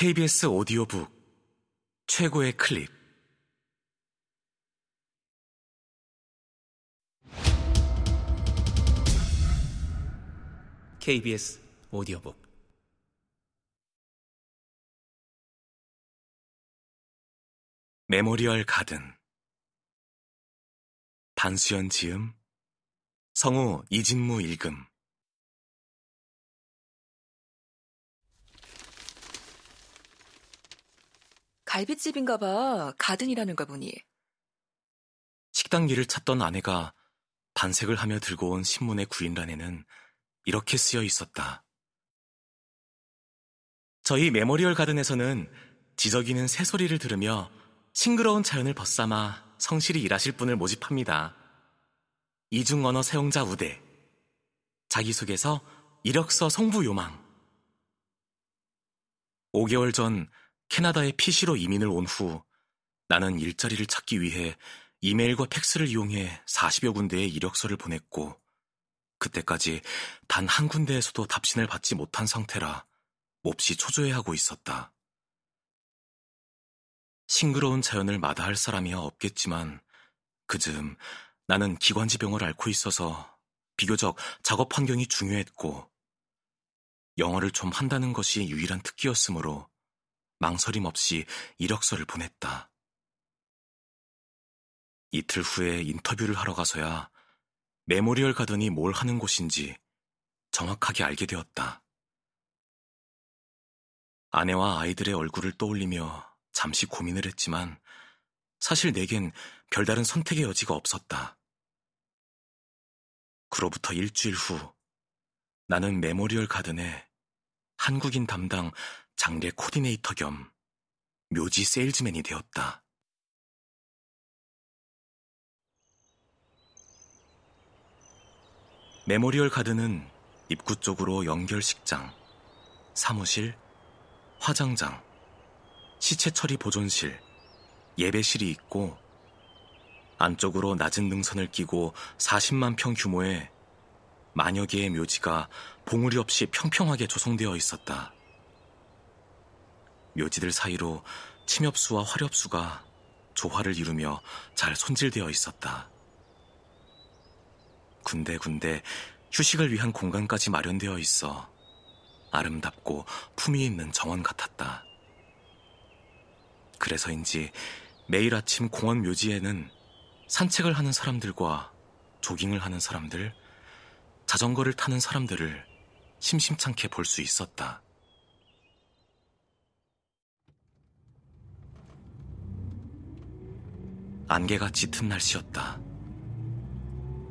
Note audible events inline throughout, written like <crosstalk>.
KBS 오디오북 최고의 클립. KBS 오디오북. 메모리얼 가든. 반수연 지음. 성우 이진무 읽음 갈비집인가 봐. 가든이라는 걸 보니. 식당기를 찾던 아내가 반색을 하며 들고 온 신문의 구인란에는 이렇게 쓰여 있었다. 저희 메모리얼 가든에서는 지저귀는 새소리를 들으며 싱그러운 자연을 벗삼아 성실히 일하실 분을 모집합니다. 이중 언어 사용자 우대. 자기소개서 이력서 송부 요망. 5개월 전 캐나다에 PC로 이민을 온 후 나는 일자리를 찾기 위해 이메일과 팩스를 이용해 40여 군데의 이력서를 보냈고 그때까지 단 한 군데에서도 답신을 받지 못한 상태라 몹시 초조해하고 있었다. 싱그러운 자연을 마다할 사람이야 없겠지만 그즈음 나는 기관지 병을 앓고 있어서 비교적 작업 환경이 중요했고 영어를 좀 한다는 것이 유일한 특기였으므로 망설임 없이 이력서를 보냈다. 이틀 후에 인터뷰를 하러 가서야 메모리얼 가든이 뭘 하는 곳인지 정확하게 알게 되었다. 아내와 아이들의 얼굴을 떠올리며 잠시 고민을 했지만 사실 내겐 별다른 선택의 여지가 없었다. 그로부터 일주일 후 나는 메모리얼 가든에 한국인 담당 장례 코디네이터 겸 묘지 세일즈맨이 되었다. 메모리얼 가든은 입구 쪽으로 영결식장, 사무실, 화장장, 시체 처리 보존실, 예배실이 있고 안쪽으로 낮은 능선을 끼고 40만 평 규모의 만여 개의 묘지가 봉우리 없이 평평하게 조성되어 있었다. 묘지들 사이로 침엽수와 화렵수가 조화를 이루며 잘 손질되어 있었다. 군데군데 휴식을 위한 공간까지 마련되어 있어 아름답고 품위 있는 정원 같았다. 그래서인지 매일 아침 공원 묘지에는 산책을 하는 사람들과 조깅을 하는 사람들, 자전거를 타는 사람들을 심심찮게 볼 수 있었다. 안개가 짙은 날씨였다.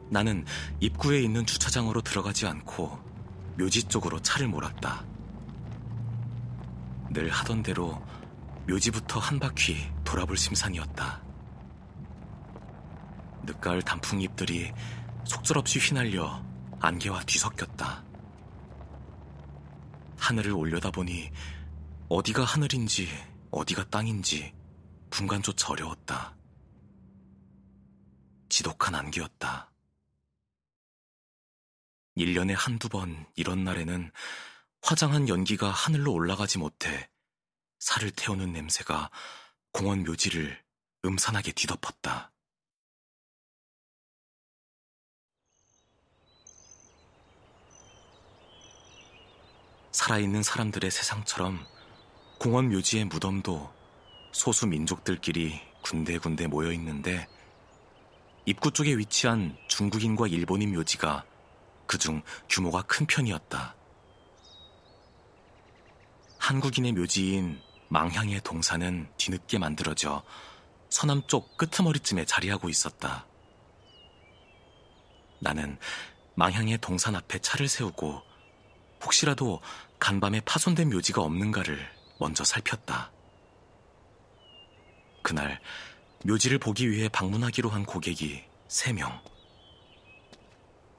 나는 입구에 있는 주차장으로 들어가지 않고 묘지 쪽으로 차를 몰았다. 늘 하던 대로 묘지부터 한 바퀴 돌아볼 심산이었다. 늦가을 단풍잎들이 속절없이 휘날려 안개와 뒤섞였다. 하늘을 올려다보니 어디가 하늘인지 어디가 땅인지 분간조차 어려웠다. 지독한 안개였다. 1년에 한두 번 이런 날에는 화장한 연기가 하늘로 올라가지 못해 살을 태우는 냄새가 공원 묘지를 음산하게 뒤덮었다. 살아있는 사람들의 세상처럼 공원 묘지의 무덤도 소수 민족들끼리 군데군데 모여 있는데 입구 쪽에 위치한 중국인과 일본인 묘지가 그중 규모가 큰 편이었다. 한국인의 묘지인 망향의 동산은 뒤늦게 만들어져 서남 쪽 끄트머리쯤에 자리하고 있었다. 나는 망향의 동산 앞에 차를 세우고 혹시라도 간밤에 파손된 묘지가 없는가를 먼저 살폈다. 그날 묘지를 보기 위해 방문하기로 한 고객이 3명.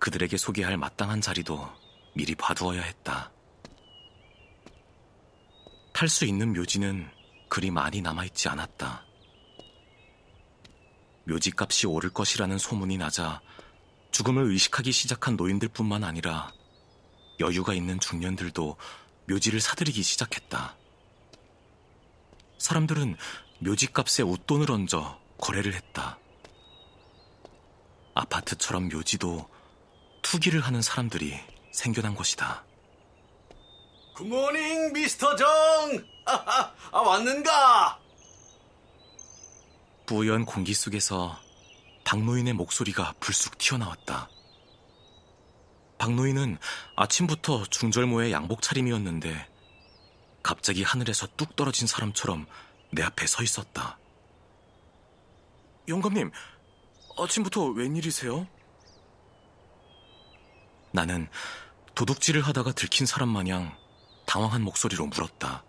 그들에게 소개할 마땅한 자리도 미리 봐두어야 했다. 탈 수 있는 묘지는 그리 많이 남아있지 않았다. 묘지값이 오를 것이라는 소문이 나자 죽음을 의식하기 시작한 노인들뿐만 아니라 여유가 있는 중년들도 묘지를 사들이기 시작했다. 사람들은 묘지값에 웃돈을 얹어 거래를 했다. 아파트처럼 묘지도 투기를 하는 사람들이 생겨난 것이다. 굿모닝 미스터 정! 아, 왔는가? 뿌연 공기 속에서 박노인의 목소리가 불쑥 튀어나왔다. 박노인은 아침부터 중절모의 양복 차림이었는데 갑자기 하늘에서 뚝 떨어진 사람처럼 내 앞에 서 있었다. 영감님, 아침부터 웬일이세요? 나는 도둑질을 하다가 들킨 사람 마냥 당황한 목소리로 물었다.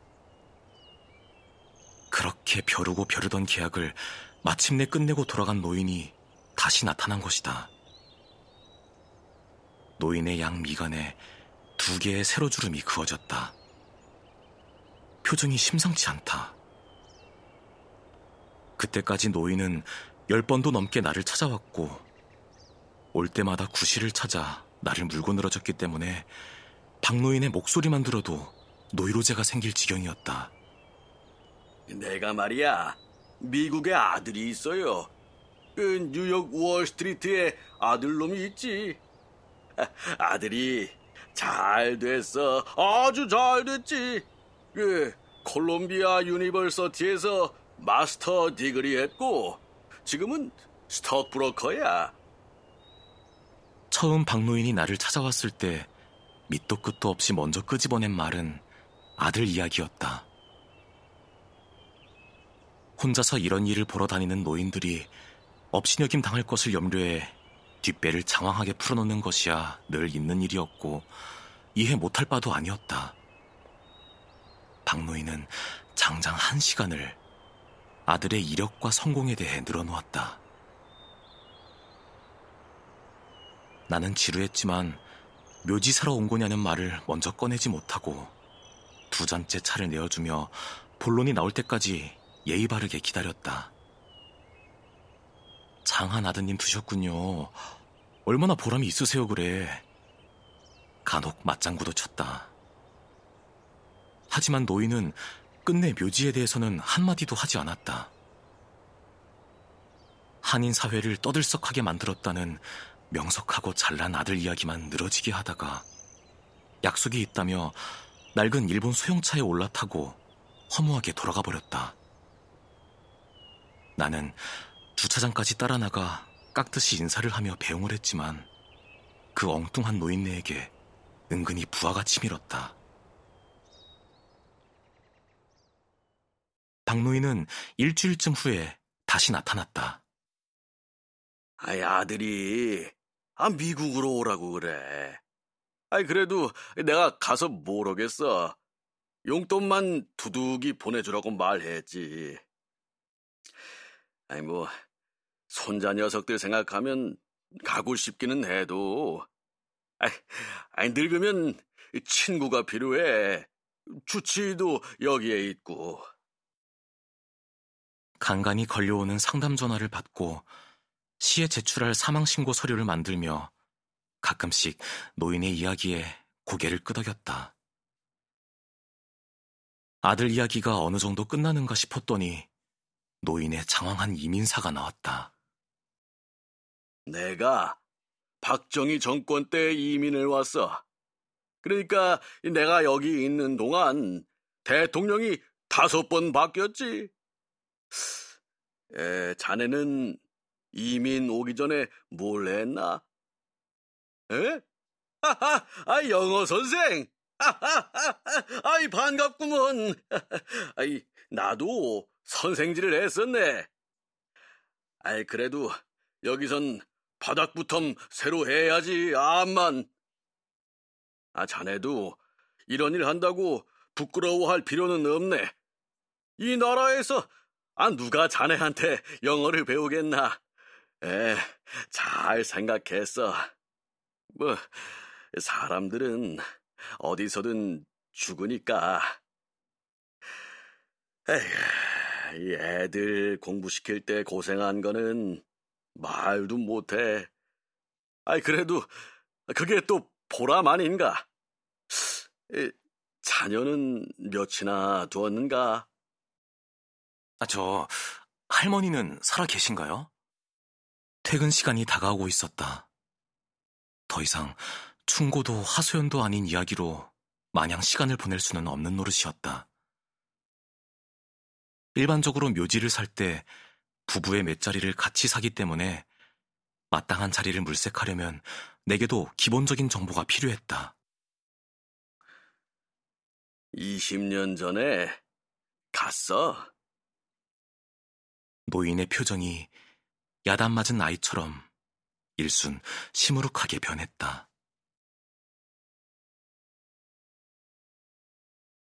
그렇게 벼르고 벼르던 계약을 마침내 끝내고 돌아간 노인이 다시 나타난 것이다. 노인의 양 미간에 두 개의 세로주름이 그어졌다. 표정이 심상치 않다. 그때까지 노인은 열 번도 넘게 나를 찾아왔고, 올 때마다 구실을 찾아 나를 물고 늘어졌기 때문에 박노인의 목소리만 들어도 노이로제가 생길 지경이었다. 내가 말이야, 미국에 아들이 있어요. 그 뉴욕 월스트리트에 아들놈이 있지. <laughs> 아들이 잘 됐어. 아주 잘 됐지. 그 Columbia University에서 master degree 했고 지금은 stock broker야. 처음 박노인이 나를 찾아왔을 때 밑도 끝도 없이 먼저 끄집어낸 말은 아들 이야기였다. 혼자서 이런 일을 보러 다니는 노인들이 업신여김 당할 것을 염려해 뒷배를 장황하게 풀어놓는 것이야 늘 있는 일이었고 이해 못할 바도 아니었다. 박노인은 장장 한 시간을 아들의 이력과 성공에 대해 늘어놓았다. 나는 지루했지만 묘지 사러 온 거냐는 말을 먼저 꺼내지 못하고 두 잔째 차를 내어주며 본론이 나올 때까지 예의 바르게 기다렸다. 장한 아드님 두셨군요. 얼마나 보람이 있으세요, 그래. 간혹 맞장구도 쳤다. 하지만 노인은 끝내 묘지에 대해서는 한마디도 하지 않았다. 한인 사회를 떠들썩하게 만들었다는 명석하고 잘난 아들 이야기만 늘어지게 하다가 약속이 있다며 낡은 일본 소형차에 올라타고 허무하게 돌아가 버렸다. 나는 주차장까지 따라 나가 깍듯이 인사를 하며 배웅을 했지만 그 엉뚱한 노인네에게 은근히 부하가 치밀었다. 박노인은 일주일쯤 후에 다시 나타났다. 아이, 아들이, 아, 미국으로 오라고 그래. 아이, 그래도 내가 가서 뭘 하겠어. 용돈만 두둑이 보내주라고 말했지. 아니, 뭐, 손자 녀석들 생각하면 가고 싶기는 해도, 아이, 아이 늙으면 친구가 필요해. 주치도 여기에 있고. 간간히 걸려오는 상담 전화를 받고 시에 제출할 사망신고 서류를 만들며 가끔씩 노인의 이야기에 고개를 끄덕였다. 아들 이야기가 어느 정도 끝나는가 싶었더니 노인의 장황한 이민사가 나왔다. 내가 박정희 정권 때 이민을 왔어. 그러니까 내가 여기 있는 동안 대통령이 다섯 번 바뀌었지. 에, 자네는 이민 오기 전에 뭘 했나? 에? 하하, 아, 영어 선생! 하하하, 아이, 반갑구먼. <laughs> 아이, 나도 선생질을 했었네. 아이, 그래도 여기선 바닥부터 새로 해야지, 암만. 아, 자네도 이런 일 한다고 부끄러워할 필요는 없네. 이 나라에서 아, 누가 자네한테 영어를 배우겠나? 에, 잘 생각했어. 뭐, 사람들은 어디서든 죽으니까. 에이, 애들 공부시킬 때 고생한 거는 말도 못해. 아이, 그래도 그게 또 보람 아닌가? 에, 자녀는 몇이나 두었는가? 아, 저, 할머니는 살아 계신가요? 퇴근 시간이 다가오고 있었다. 더 이상 충고도 하소연도 아닌 이야기로 마냥 시간을 보낼 수는 없는 노릇이었다. 일반적으로 묘지를 살 때 부부의 맷자리를 같이 사기 때문에 마땅한 자리를 물색하려면 내게도 기본적인 정보가 필요했다. 20년 전에 갔어. 노인의 표정이 야단 맞은 아이처럼 일순 시무룩하게 변했다.